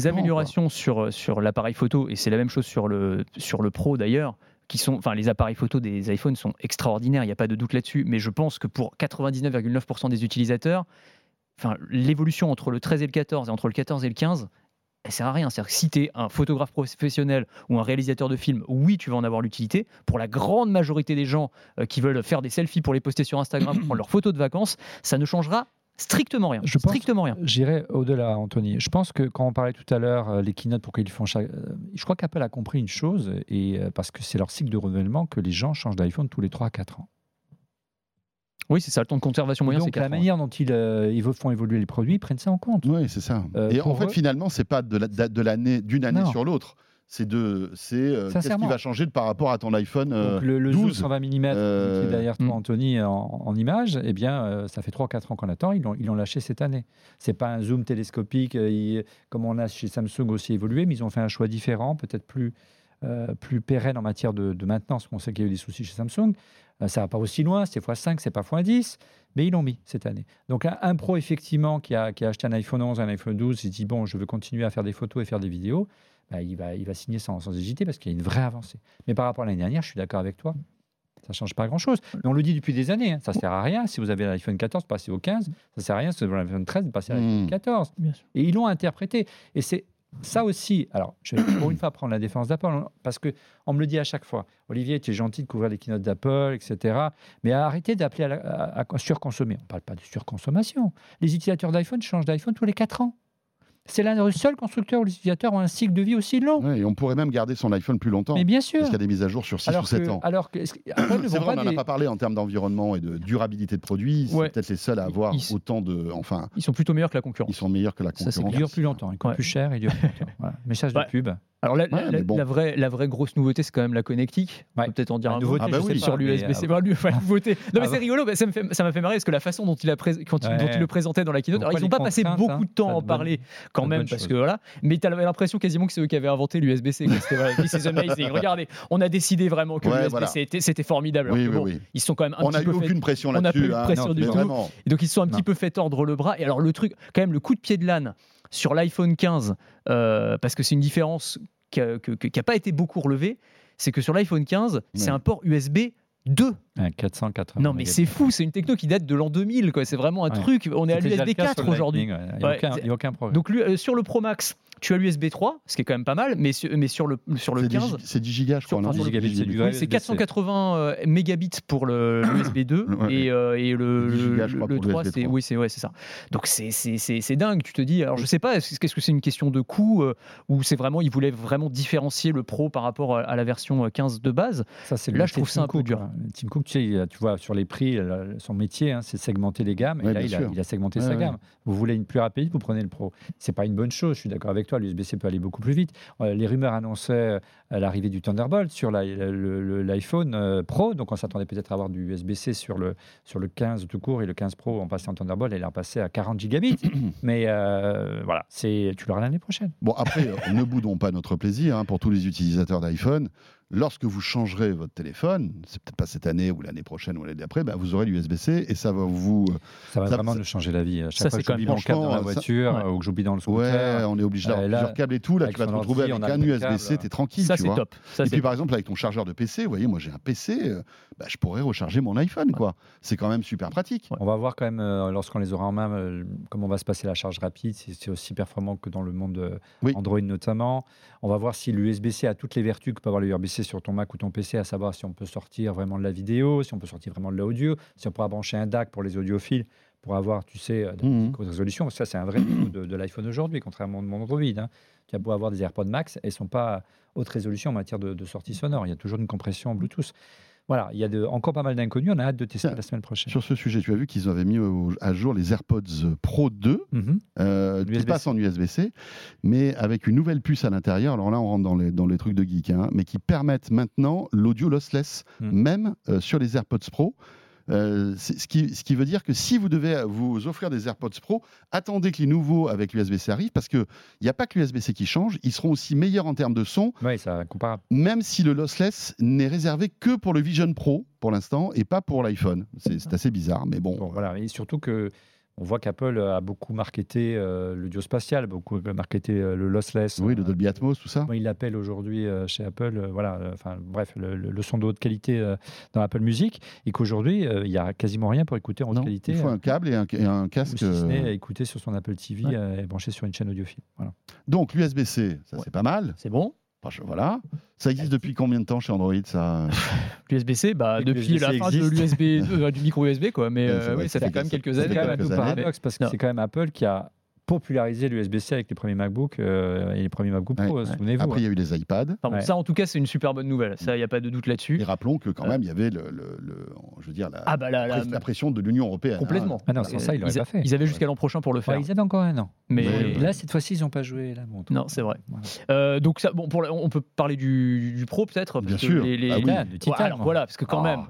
améliorations sur, sur l'appareil photo, et c'est la même chose sur le, sur le Pro d'ailleurs, qui sont, enfin les appareils photo des iPhones sont extraordinaires, il n'y a pas de doute là-dessus, mais je pense que pour 99,9% des utilisateurs, enfin l'évolution entre le 13 et le 14 et entre le 14 et le 15, elle sert à rien. C'est-à-dire que si tu es un photographe professionnel ou un réalisateur de film, oui, tu vas en avoir l'utilité. Pour la grande majorité des gens euh, qui veulent faire des selfies pour les poster sur Instagram, pour prendre leurs photos de vacances, ça ne changera Strictement rien. Je pense- Strictement rien. J'irai au-delà, Anthony. Je pense que quand on parlait tout à l'heure, euh, les keynotes, pourquoi ils font chaque. euh, Je crois qu'Apple a compris une chose, et euh, parce que c'est leur cycle de renouvellement que les gens changent d'iPhone tous les 3 à 4 ans. Oui, c'est ça. Le temps de conservation moyen, c'est Donc la 4 ans. manière dont ils euh, ils font évoluer les produits, ils prennent ça en compte. Oui, c'est ça. Euh, et en fait, eux- finalement, c'est pas de la- de l'année, d'une année Non. sur l'autre. C'est de, c'est euh, qu'est-ce qui va changer par rapport à ton iPhone euh, Donc le, le zoom 12, 120 mm qui est derrière toi, hmm. Anthony, en, en image, eh bien, euh, ça fait 3-4 ans qu'on attend. Ils l'ont ils l'ont lâché cette année. C'est pas un zoom télescopique euh, il- comme on a chez Samsung aussi évolué, mais ils ont fait un choix différent, peut-être plus, euh, plus pérenne en matière de, de maintenance. On sait qu'il y a eu des soucis chez Samsung. Euh, ça va pas aussi loin, c'est x5, c'est pas x10, mais ils l'ont mis cette année. Donc un, un pro, effectivement, qui a, qui a acheté un iPhone 11, un iPhone 12, il se dit, bon, je veux continuer à faire des photos et faire des vidéos, bah, il, va, il va signer sans, sans hésiter parce qu'il y a une vraie avancée. Mais par rapport à l'année dernière, je suis d'accord avec toi. Ça change pas grand-chose. Mais on le dit depuis des années, hein, ça sert à rien. Si vous avez l'iPhone 14, passez au 15. Ça sert à rien si vous avez l'iPhone 13, passez à l'iPhone Mhm. 14. Bien sûr. Et ils l'ont interprété. Et c'est ça aussi. Alors, je vais pour une fois prendre la défense d'Apple, parce que on me le dit à chaque fois. Olivier, tu es gentil de couvrir les keynotes d'Apple, etc. Mais arrêtez d'appeler à- à surconsommer. On ne parle pas de surconsommation. Les utilisateurs d'iPhone changent d'iPhone tous les 4 ans. C'est l'un des seuls constructeurs où les utilisateurs ont un cycle de vie aussi long. ouais, et on pourrait même garder son iPhone plus longtemps. Mais bien sûr. Parce qu'il y a des mises à jour sur 6 ou Alors 7 que, ans. alors que vend vrai, on pas n'en a des- pas parlé en termes d'environnement et de durabilité de produits. C'est Ouais. peut-être les seuls à avoir Ils- autant de. Enfin, Ils sont plutôt meilleurs que la concurrence. ils sont meilleurs que la Ça, c'est concurrence. Durent plus longtemps, ils coûtent Ouais. plus cher, ils durent plus longtemps. Voilà. Message de pub. Alors la, Ouais, la- mais bon. la vraie, la vraie grosse nouveauté, c'est quand même la connectique. On peut peut-être en dire La un nouveauté, mot. Ah bah oui. sur l'USB-C. enfin, nouveauté. Non mais Ah c'est rigolo, bah, ça me fait ça m'a fait marrer parce que la façon dont il a pré- quand Ouais. dont il le présentait dans la keynote. Alors ils n'ont pas passé beaucoup hein de temps Ça à en parler quand même parce chose. que voilà. Mais tu as l'impression quasiment que c'est eux qui avaient inventé l'USB-C. voilà, this is amazing. Regardez, on a décidé vraiment que Ouais, l'USB-C voilà. était- c'était formidable. Alors Oui, que oui, bon, oui. Ils sont quand même un On petit n'a eu aucune pression on n'a là-dessus. pas eu de hein. pression du Mais tout. Vraiment. Et donc ils se sont un petit peu fait tordre le bras. Et alors le truc, quand même, le coup de pied de l'âne sur l'iPhone 15, euh, parce que c'est une différence qui n'a pas été beaucoup relevée, c'est que sur l'iPhone 15, c'est un port USB 2. Un 480. Non mais c'est fou, c'est une techno qui date de l'an 2000. quoi. C'est vraiment un Ouais. truc. On est à l'USB le cas 4 sur le aujourd'hui. Il n'y a, Ouais, aucun- a problème. Donc lui, euh, sur le Pro Max, tu as l'USB 3, ce qui est quand même pas mal, mais sur, mais sur le, sur le C'est 10 10 c'est 10 gigas, je crois. enfin, c'est du Oui, vrai c'est USB-C. 480 euh, mégabits pour le l'USB 2 Ouais. et, euh, et le, 10 gigas, je le- crois, le pour le 3 USB c'est 3. oui c'est ouais, c'est ça. Donc c'est c'est c'est c'est dingue, tu te dis alors je sais pas est-ce qu'est-ce que c'est une question de coût euh, ou c'est vraiment ils voulaient vraiment différencier le Pro par rapport à, à la version euh, 15 de base? Ça, c'est Là, je trouve ça un peu dur. Tim Cook, tu sais, vois, sur les prix, là, son métier, hein, c'est segmenter les gammes. Ouais, et là, il a, sûr. il a segmenté Ouais, sa ouais. gamme. Vous voulez une plus rapide, vous prenez le Pro. C'est pas une bonne chose, je suis d'accord avec toi. L'USB-C peut aller beaucoup plus vite. Euh, les rumeurs annonçaient euh, l'arrivée du Thunderbolt sur l'iPhone euh, Pro. Donc, on s'attendait peut-être à avoir du USB-C sur le, sur le 15 tout court et le 15 Pro, on passait en Thunderbolt et il est passé à 40 gigabits. Mais euh, voilà, c'est tu l'auras l'année prochaine. Bon, après, euh, ne boudons pas notre plaisir hein, pour tous les utilisateurs d'iPhone. Lorsque vous changerez votre téléphone, c'est peut-être pas cette année ou l'année prochaine ou l'année d'après, bah, vous aurez l'USB-C et ça va vous. euh, Ça va Ça- vraiment ça- nous changer la vie. À Ça, chaque fois c'est quand j'oublie même- mon câble dans la ça- voiture ouais. euh, ou que j'oublie dans le Ouais, scooter. on est obligé d'avoir plusieurs câbles et tout. Là, tu vas te retrouver avec un USB-C, t'es tranquille. Ça c'est top. Ça Et puis par exemple avec ton chargeur de PC, vous voyez, moi j'ai un PC, euh, bah, je pourrais recharger mon iPhone, quoi. C'est quand même super pratique. On va voir quand même, euh, lorsqu'on les aura en main, euh, comment va se passer la charge rapide, si c'est aussi performant que dans le monde. Android notamment. On va voir si l'USB-C a toutes les vertus que peut avoir l'USB-C sur ton Mac ou ton PC, à savoir si on peut sortir vraiment de la vidéo, si on peut sortir vraiment de l'audio, si on pourra brancher un DAC pour les audiophiles pour avoir, tu sais, euh, de haute résolution. Ça, c'est un vrai défaut de, de l'iPhone aujourd'hui, contrairement au monde Android. hein. Tu as beau avoir des AirPods Max, elles ne sont pas haute résolution en matière de, de sortie sonore. Il y a toujours une compression Bluetooth. Voilà, il y a de- encore pas mal d'inconnus. On a hâte de tester la semaine prochaine. Sur ce sujet, tu as vu qu'ils avaient mis au- à jour les AirPods Pro 2, Mhm. euh, qui USB-C. passent en USB-C, mais avec une nouvelle puce à l'intérieur. Alors là, on rentre dans les, dans les trucs de geek, hein, mais qui permettent maintenant l'audio lossless, Mhm. même euh, sur les AirPods Pro. Euh, ce, qui, ce qui veut dire que si vous devez vous offrir des AirPods Pro, attendez que les nouveaux avec l'USB-C arrivent, parce qu'il n'y a pas que l'USB-C qui change, ils seront aussi meilleurs en termes de son, Oui, ça comparable. même si le lossless n'est réservé que pour le Vision Pro pour l'instant et pas pour l'iPhone. C'est c'est assez bizarre, mais bon. Bon, voilà. Et surtout que on voit qu'Apple a beaucoup marketé euh, l'audio spatial, beaucoup marketé euh, le lossless. Oui, le Dolby Atmos, tout ça. comment il l'appelle aujourd'hui euh, chez Apple, euh, voilà, euh, enfin bref, le, le- le son de haute qualité euh, dans Apple Music, et qu'aujourd'hui euh, il y a quasiment rien pour écouter en haute Non, qualité, il faut un câble et un, et un ou casque. si ce n'est à écouter sur son Apple TV Ouais. euh, et branché sur une chaîne audiophile. Voilà. Donc l'USB-C, ça Ouais. c'est pas mal. c'est bon. Voilà. Ça existe depuis combien de temps chez Android ça L'USB-C, bah, depuis la fin de l'USB, euh, du micro USB, quoi. Mais euh, ça fait quand même quelques années. C'est quand même un paradoxe parce que c'est quand même Apple qui a popularisé l'USB-C avec les premiers MacBook euh, et les premiers MacBook Pro, Ouais, ouais. souvenez-vous. Après, il hein. y a eu les iPads. Enfin, bon, Ouais. Ça, en tout cas, c'est une super bonne nouvelle. Ça, il n'y a pas de doute là-dessus. Et rappelons que quand Euh. même, il y avait le, le- le- je veux dire, la, Ah, bah là, là, la pression de l'Union européenne. hein. complètement. Ah non, sans ça, ils l'auraient pas fait. ils avaient jusqu'à l'an prochain pour le faire. Ouais, ils avaient encore un an. Mais Et là, cette fois-ci, ils n'ont pas joué la montre. non, c'est vrai. Voilà. Euh, donc, ça, bon, pour la- on peut parler du, du pro peut-être. Bien sûr. les- les- Ah oui. Titan, le Ouais, Titan, alors voilà, parce que quand Oh, même,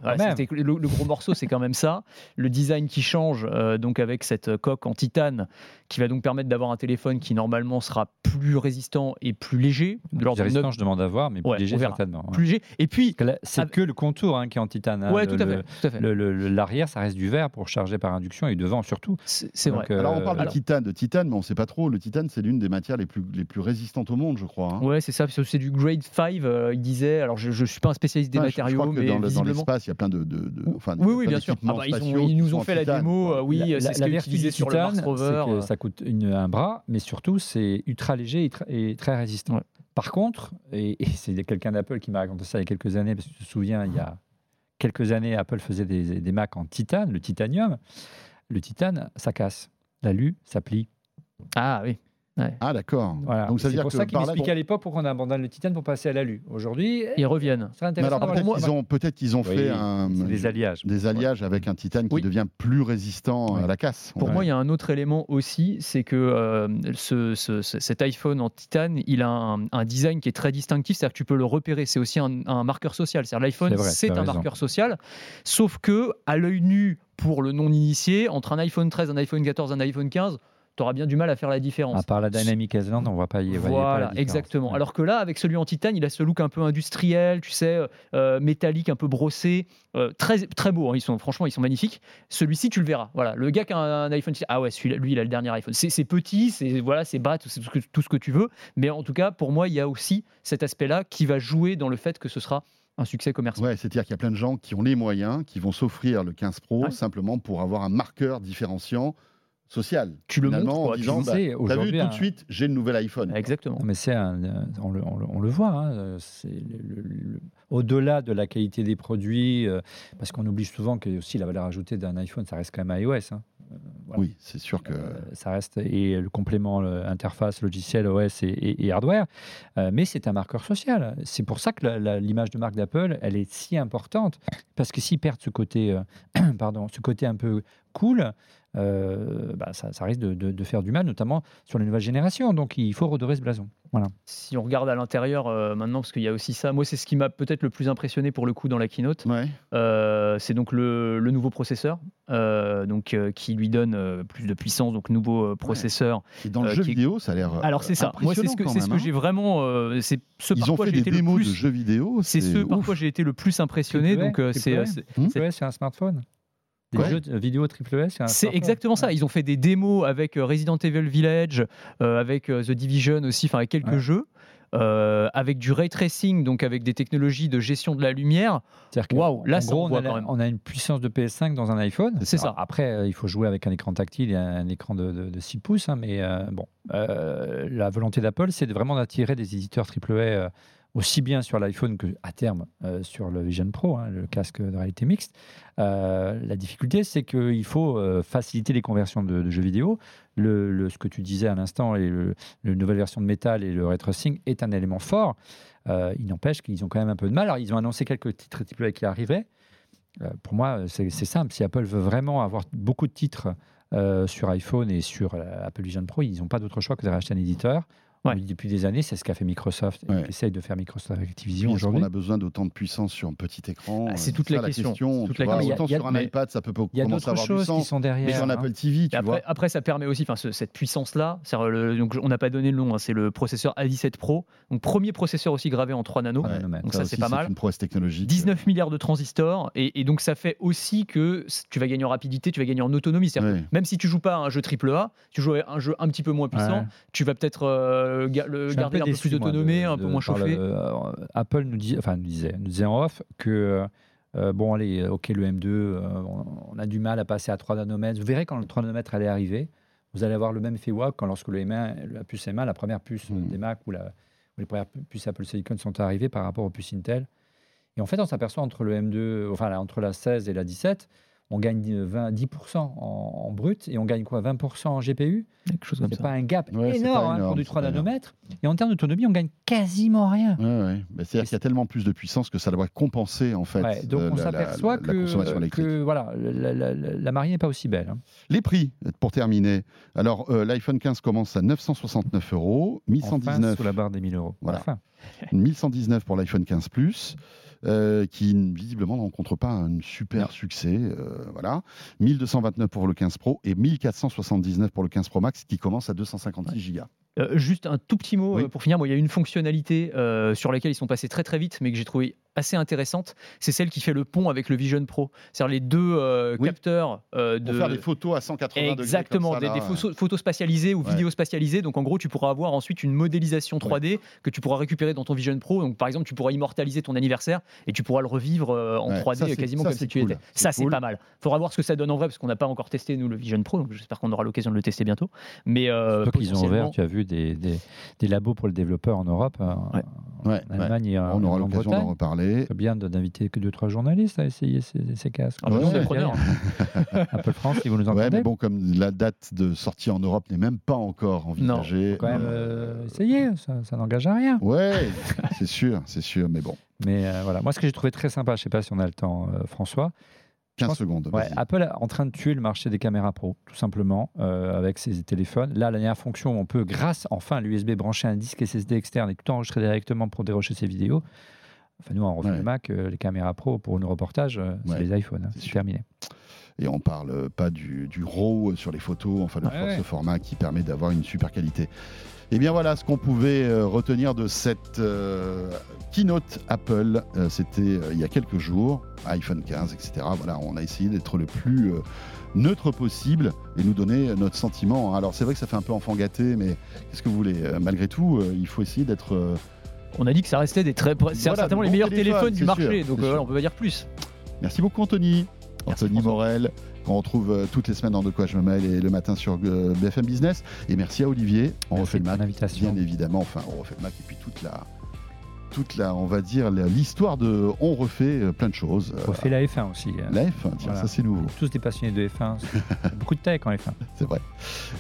le, gros morceau, c'est quand même ça. Le design qui change, euh, donc avec cette coque en titane, qui va donc permettre d'avoir un téléphone qui normalement sera plus résistant et plus léger, de Plus de résistant, 9 je demande à voir, mais plus Ouais, léger certainement. ouais. plus léger. Et puis, C'est Avec- que le contour hein, qui est en titane. hein. ouais, Le- tout à fait, tout à L'arrière, ça reste du verre pour charger par induction et devant surtout. C'est vrai. Euh, Alors, on parle de titane, de titane, mais on ne sait pas trop. Le titane, c'est l'une des matières les plus, les plus résistantes au monde, je crois. hein. Ouais, c'est ça. parce que C'est du grade 5, euh, il disait. Alors, je ne suis pas un spécialiste des Ouais, je matériaux, crois que mais dans le- dans visiblement. l'espace, il y a plein de. de, de- enfin, oui, oui, plein bien sûr. Ah bah, ils, ont- nous ont fait la démo. euh, oui, c'est la- ce qu'ils utilisaient sur le Mars Rover. euh. ça coûte une- un bras, mais surtout, c'est ultra léger et, tr- et très résistant. Ouais. Par contre, et, et c'est quelqu'un d'Apple qui m'a raconté ça il y a quelques années, parce que tu te souviens, il y a quelques années, Apple faisait des, des Macs en titane, le titanium. Le titane, ça casse. L'alu, ça plie. Ah oui. Ah, d'accord. Voilà. Donc, ça veut c'est dire pour que ça qu'il m'expliquait à l'époque pourquoi on abandonne le titane pour passer à l'alu. Aujourd'hui, Ils reviennent. c'est Mais alors, peut-être qu'ils ont, peut-être qu'ils ont Oui, fait un- des alliages. des alliages avec un titane qui Oui. devient plus résistant Ouais. à la casse. Pour Ouais. moi, il y a un autre élément aussi, c'est que euh, ce- ce- ce- cet iPhone en titane, il a un, un design qui est très distinctif, c'est-à-dire que tu peux le repérer. C'est aussi un, un marqueur social. C'est-à-dire l'iPhone, C'est un raison. marqueur social, sauf que à l'œil nu, pour le non-initié, entre un iPhone 13, un iPhone 14, un iPhone 15, tu auras bien du mal à faire la différence. À part la Dynamic Island, on ne voit pas y voyez pas la Voilà, différence. exactement. Ouais. Alors que là, avec celui en titane, il a ce look un peu industriel, tu sais, euh, métallique, un peu brossé, euh, très très beau. hein. Ils sont franchement, ils sont magnifiques. Celui-ci, tu le verras. Voilà, le gars qui a un, un iPhone, ah ouais, celui lui, il a le dernier iPhone. C'est petit, c'est voilà, c'est bas, tout ce que tout ce que tu veux. Mais en tout cas, pour moi, il y a aussi cet aspect-là qui va jouer dans le fait que ce sera un succès commercial. Ouais, c'est-à-dire qu'il y a plein de gens qui ont les moyens, qui vont s'offrir le 15 Pro simplement pour avoir un marqueur différenciant social. Tu le montres, tu disant, bah, sais, t'as vu tout un- de suite, j'ai le nouvel iPhone. Exactement. Mais c'est un, euh, on, le, on le- on le voit. hein, euh, c'est le- le- le- Au-delà de la qualité des produits, euh, parce qu'on oublie souvent que aussi la valeur ajoutée d'un iPhone, ça reste quand même iOS. hein. Euh, voilà. Oui, c'est sûr que. Euh, ça reste et le complément le- interface logiciel OS et, et- et hardware, Euh, mais c'est un marqueur social. C'est pour ça que la- la- l'image de marque d'Apple, elle est si importante parce que s'ils perdent ce côté, euh, pardon, ce côté un peu cool, euh, bah, ça, ça risque de, de- de faire du mal, notamment sur les nouvelles générations. Donc il faut redorer ce blason. Voilà. Si on regarde à l'intérieur euh, maintenant, parce qu'il y a aussi ça, moi c'est ce qui m'a peut-être le plus impressionné pour le coup dans la keynote. Ouais. Euh, c'est donc le, le nouveau processeur, euh, donc euh, qui lui donne euh, plus de puissance, donc nouveau euh, processeur. Et dans le Euh, jeu qui- vidéo, ça a l'air. Alors c'est ça. Moi c'est ce que c'est ce que j'ai vraiment. euh, c'est ce Ils par ont quoi fait j'ai des été le démos plus. de jeux vidéo. C'est ce par ouf. quoi j'ai été le plus impressionné. Donc c'est Hmm c'est un smartphone. Des Ouais. jeux vidéo triple S, c'est exactement ça. Ils ont fait des démos avec euh, Resident Evil Village, euh, avec euh, The Division aussi, enfin avec quelques Ouais. jeux. euh, avec du ray tracing, donc avec des technologies de gestion de la lumière. C'est-à-dire que, Waouh, là, en ça gros, on a, la- quand même. on a une puissance de PS5 dans un iPhone. C'est ça. Après, euh, il faut jouer avec un écran tactile et un, écran de, de- de 6 pouces. hein, mais euh, bon, la volonté d'Apple, c'est vraiment d'attirer des éditeurs AAA aussi bien sur l'iPhone que à terme euh, sur le Vision Pro, hein, le casque de réalité mixte. Euh, la difficulté, c'est qu'il faut euh, faciliter les conversions de, jeux vidéo. Le, ce que tu disais à l'instant, et le, le nouvelle version de Metal et le ray est un élément fort. Il n'empêche qu'ils ont quand même un peu de mal. Alors, ils ont annoncé quelques titres AAA qui arrivaient. Euh, pour moi, c'est simple. Si Apple veut vraiment avoir beaucoup de titres sur iPhone et sur Apple Vision Pro, ils n'ont pas d'autre choix que de racheter un éditeur. On Ouais. depuis des années, c'est ce qu'a fait Microsoft et Ouais. qu'essaye de faire Microsoft avec Activision aujourd'hui. a besoin d'autant de puissance sur un petit écran Ah, c'est Euh, toute ça, la question. C'est toute la vois. question. Autant Il y a- sur un mais iPad, ça peut pas Il y a d'autres choses qui sont Mais derrière. sur un hein. Apple TV, tu après, vois. après, ça permet aussi, enfin, ce- cette puissance-là, donc, on n'a pas donné le nom, hein, c'est le processeur A17 Pro, donc premier processeur aussi gravé en 3 nanos, Ouais, donc ça, c'est pas mal. une prouesse technologique. 19 milliards de transistors, et, et donc ça fait aussi que tu vas gagner en rapidité, tu vas gagner en autonomie. Même si tu joues pas à un jeu AAA, tu joues à un jeu un petit peu moins puissant, tu vas peut-être euh, ga- le- garder un, peu plus d'autonomie, de- un peu de- moins chauffé. le- euh, Apple nous, dit, enfin, nous, disait, nous disait en off que, euh, bon, allez, ok, le M2, euh, on, on a du mal à passer à 3 nanomètres. Vous verrez quand le 3 nanomètres allait arriver, vous allez avoir le même effet WAP quand lorsque le M1, la puce M1, la première puce Mm. des Mac ou la, Les premières puces Apple Silicon sont arrivées par rapport aux puces Intel. Et en fait, on s'aperçoit entre le M2, enfin entre la 16 et la 17, on gagne 20, 10% en, en, brut et on gagne quoi 20% en GPU Quelque chose comme C'est ça. pas un gap Ouais, énorme, hein, énorme, pour du c'est 3 pas énorme. nanomètres. Et en termes d'autonomie, on gagne quasiment rien. Ouais, ouais. Bah, C'est-à-dire qu'il y a tellement plus de puissance que ça doit compenser en fait. Ouais, donc euh, on la- la- s'aperçoit la que, électrique. que voilà, la, la- la- la mariée n'est pas aussi belle. hein. Les prix, pour terminer. Alors, euh, l'iPhone 15 commence à 969 euros, Enfin, 1119, sous la barre des 1000 euros. Voilà. Enfin, 1119 pour l'iPhone 15 Plus. euh, qui visiblement ne rencontre pas un super succès. euh, voilà. 1229 pour le 15 Pro et 1479 pour le 15 Pro Max qui commence à 256 Go. Euh, juste un tout petit mot Oui. pour finir. Moi, il y a une fonctionnalité sur laquelle ils sont passés très très vite, mais que j'ai trouvé assez intéressante. C'est celle qui fait le pont avec le Vision Pro. C'est-à-dire les deux euh, Oui. capteurs euh, Pour de. faire des photos à 180 degrés. Exactement, comme ça, des, là, des ouais. photos, photos spatialisées ou Ouais. vidéos spatialisées. Donc en gros, tu pourras avoir ensuite une modélisation 3D que tu pourras récupérer dans ton Vision Pro. Donc par exemple, tu pourras immortaliser ton anniversaire et tu pourras le revivre euh, en Ouais, 3D ça, c'est- quasiment ça, comme si tu cool. étais. Ça, c'est cool. pas mal. Faudra voir ce que ça donne en vrai parce qu'on n'a pas encore testé nous le Vision Pro. Donc j'espère qu'on aura l'occasion de le tester bientôt. Mais euh, qu'ils ont ouvert, tu as vu, des, des, des labos pour le développeur en Europe, en, Ouais. Ouais, en ouais. Allemagne et en, On aura l'occasion d'en Bretagne. C'est bien d'inviter que deux trois journalistes à essayer ces, ces casques. Ah bah, nous, Ouais, preneurs. rien. Apple France, si vous nous entendez, Ouais, mais bon, comme la date de sortie en Europe n'est même pas encore envisagée. quand même euh, essayer, ça, ça n'engage à rien. Ouais, c'est sûr, c'est sûr, mais bon, Mais euh, voilà, moi ce que j'ai trouvé très sympa, je sais pas si on a le temps, euh, François, 15 pense- secondes. Ouais. Apple est en train de tuer le marché des caméras pro, tout simplement, euh, avec ses téléphones. Là, la dernière fonction, on peut, grâce enfin à l'USB, brancher un disque SSD externe et tout enregistrer directement pour dérocher ses vidéos. Enfin, nous, on refait Ouais. le Mac, euh, les caméras pro pour nos reportages, euh, c'est Ouais, les iPhones, hein, c'est terminé. Et on parle pas du, du RAW sur les photos, enfin Ouais, force ouais. format qui permet d'avoir une super qualité. Et bien voilà ce qu'on pouvait euh, retenir de cette euh, keynote Apple. Euh, C'était euh, il y a quelques jours, iPhone 15, etc. Voilà, on a essayé d'être le plus euh, neutre possible et nous donner notre sentiment. Alors c'est vrai que ça fait un peu enfant gâté, mais qu'est-ce que vous voulez? Euh, Malgré tout, euh, il faut essayer d'être euh, On a dit que ça restait des très, c'est Voilà, certainement les meilleurs téléphones, téléphones du marché. sûr, donc euh, on peut pas dire plus. Merci beaucoup Anthony. Merci, Anthony François. Morel, qu'on retrouve euh, toutes les semaines dans De quoi je me mêle et le matin sur euh, BFM Business. Et merci à Olivier. On Merci refait le Mac, l'invitation. bien évidemment. Enfin, on refait le Mac et puis toute la, toute la, on va dire l'histoire de, on refait euh, plein de choses. On fait la F1 aussi. euh. la F1, tiens, Voilà. ça c'est nouveau, Tous des passionnés de F1. c'est beaucoup de tech en F1. c'est vrai.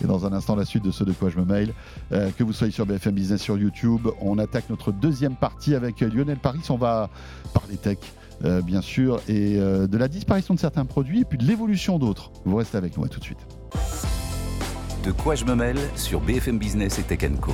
Et dans un instant, la suite de ce De quoi je me mail. Euh, que vous soyez sur BFM Business, sur YouTube, on attaque notre deuxième partie avec euh, Lionel Paris. On va parler tech. euh, bien sûr, et euh, de la disparition de certains produits et puis de l'évolution d'autres. Vous restez avec nous, à tout de suite. De quoi je me mêle sur BFM Business et Tech Co.